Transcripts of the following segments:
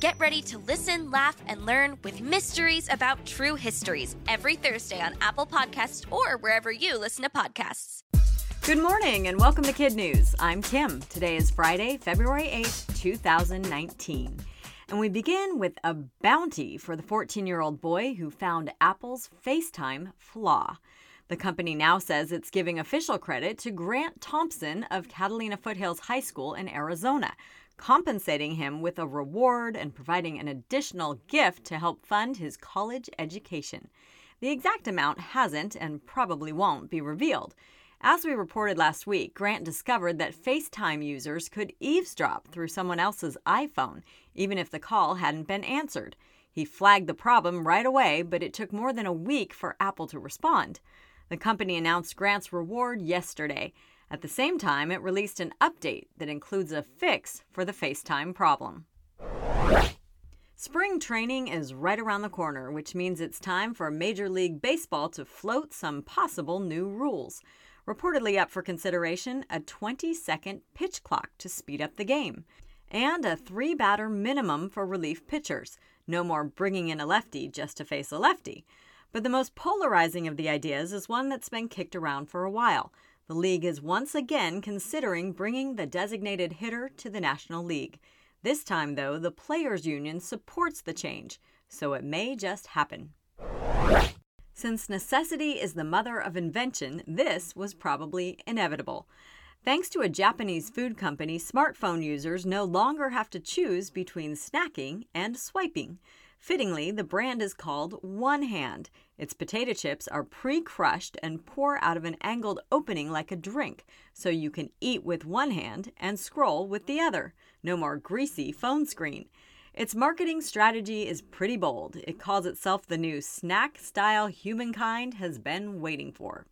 Get ready to listen, laugh, and learn with Mysteries About True Histories every Thursday on Apple Podcasts or wherever you listen to podcasts. Good morning and welcome to Kid News. I'm Kim. Today is Friday, February 8th, 2019. And we begin with a bounty for the 14 year old boy who found Apple's FaceTime flaw. The company now says it's giving official credit to Grant Thompson of Catalina Foothills High School in Arizona, compensating him with a reward and providing an additional gift to help fund his college education. The exact amount hasn't and probably won't be revealed. As we reported last week, Grant discovered that FaceTime users could eavesdrop through someone else's iPhone, even if the call hadn't been answered. He flagged the problem right away, but it took more than a week for Apple to respond. The company announced Grant's reward yesterday. At the same time, it released an update that includes a fix for the FaceTime problem. Spring training is right around the corner, which means it's time for Major League Baseball to float some possible new rules reportedly up for consideration a 20 second pitch clock to speed up the game, and a three batter minimum for relief pitchers. No more bringing in a lefty just to face a lefty. But the most polarizing of the ideas is one that's been kicked around for a while. The league is once again considering bringing the designated hitter to the National League. This time, though, the Players Union supports the change, so it may just happen. Since necessity is the mother of invention, this was probably inevitable. Thanks to a Japanese food company, smartphone users no longer have to choose between snacking and swiping. Fittingly, the brand is called One Hand. Its potato chips are pre crushed and pour out of an angled opening like a drink, so you can eat with one hand and scroll with the other. No more greasy phone screen. Its marketing strategy is pretty bold. It calls itself the new snack style humankind has been waiting for.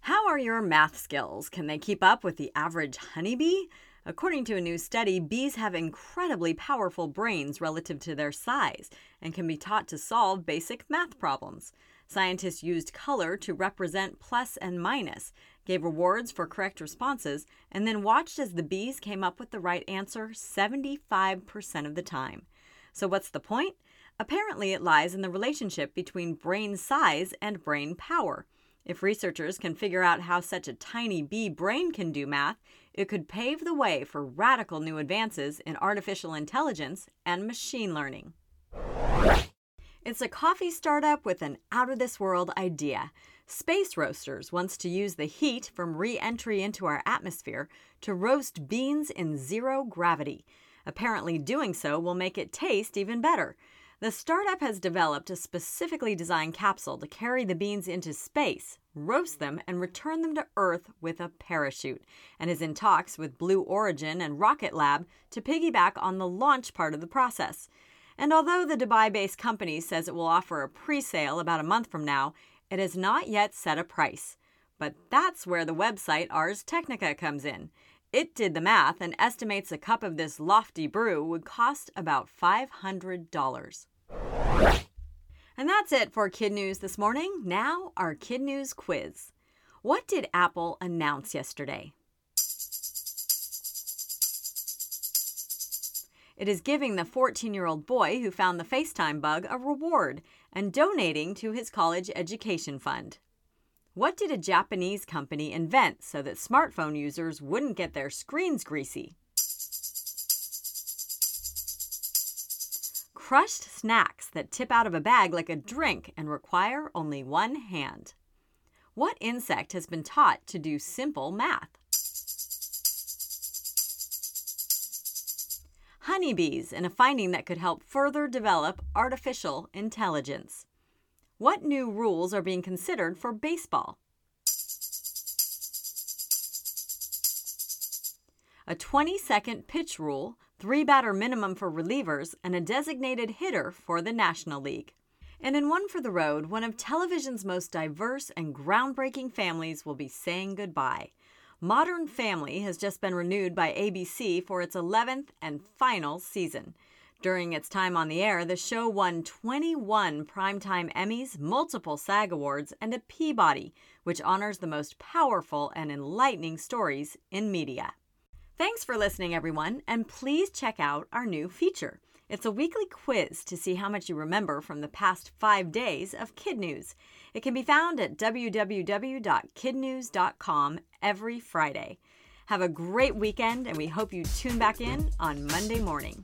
How are your math skills? Can they keep up with the average honeybee? According to a new study, bees have incredibly powerful brains relative to their size and can be taught to solve basic math problems. Scientists used color to represent plus and minus, gave rewards for correct responses, and then watched as the bees came up with the right answer 75% of the time. So, what's the point? Apparently, it lies in the relationship between brain size and brain power. If researchers can figure out how such a tiny bee brain can do math, it could pave the way for radical new advances in artificial intelligence and machine learning. It's a coffee startup with an out of this world idea. Space Roasters wants to use the heat from re entry into our atmosphere to roast beans in zero gravity. Apparently, doing so will make it taste even better. The startup has developed a specifically designed capsule to carry the beans into space, roast them, and return them to Earth with a parachute, and is in talks with Blue Origin and Rocket Lab to piggyback on the launch part of the process. And although the Dubai based company says it will offer a pre sale about a month from now, it has not yet set a price. But that's where the website Ars Technica comes in. It did the math and estimates a cup of this lofty brew would cost about $500. And that's it for Kid News this morning. Now, our Kid News quiz. What did Apple announce yesterday? It is giving the 14 year old boy who found the FaceTime bug a reward and donating to his college education fund. What did a Japanese company invent so that smartphone users wouldn't get their screens greasy? Crushed snacks that tip out of a bag like a drink and require only one hand. What insect has been taught to do simple math? honeybees in a finding that could help further develop artificial intelligence. What new rules are being considered for baseball? A 20 second pitch rule, three batter minimum for relievers, and a designated hitter for the National League. And in One for the Road, one of television's most diverse and groundbreaking families will be saying goodbye. Modern Family has just been renewed by ABC for its 11th and final season. During its time on the air, the show won 21 Primetime Emmys, multiple SAG Awards, and a Peabody, which honors the most powerful and enlightening stories in media. Thanks for listening, everyone, and please check out our new feature. It's a weekly quiz to see how much you remember from the past five days of Kid News. It can be found at www.kidnews.com every Friday. Have a great weekend, and we hope you tune back in on Monday morning.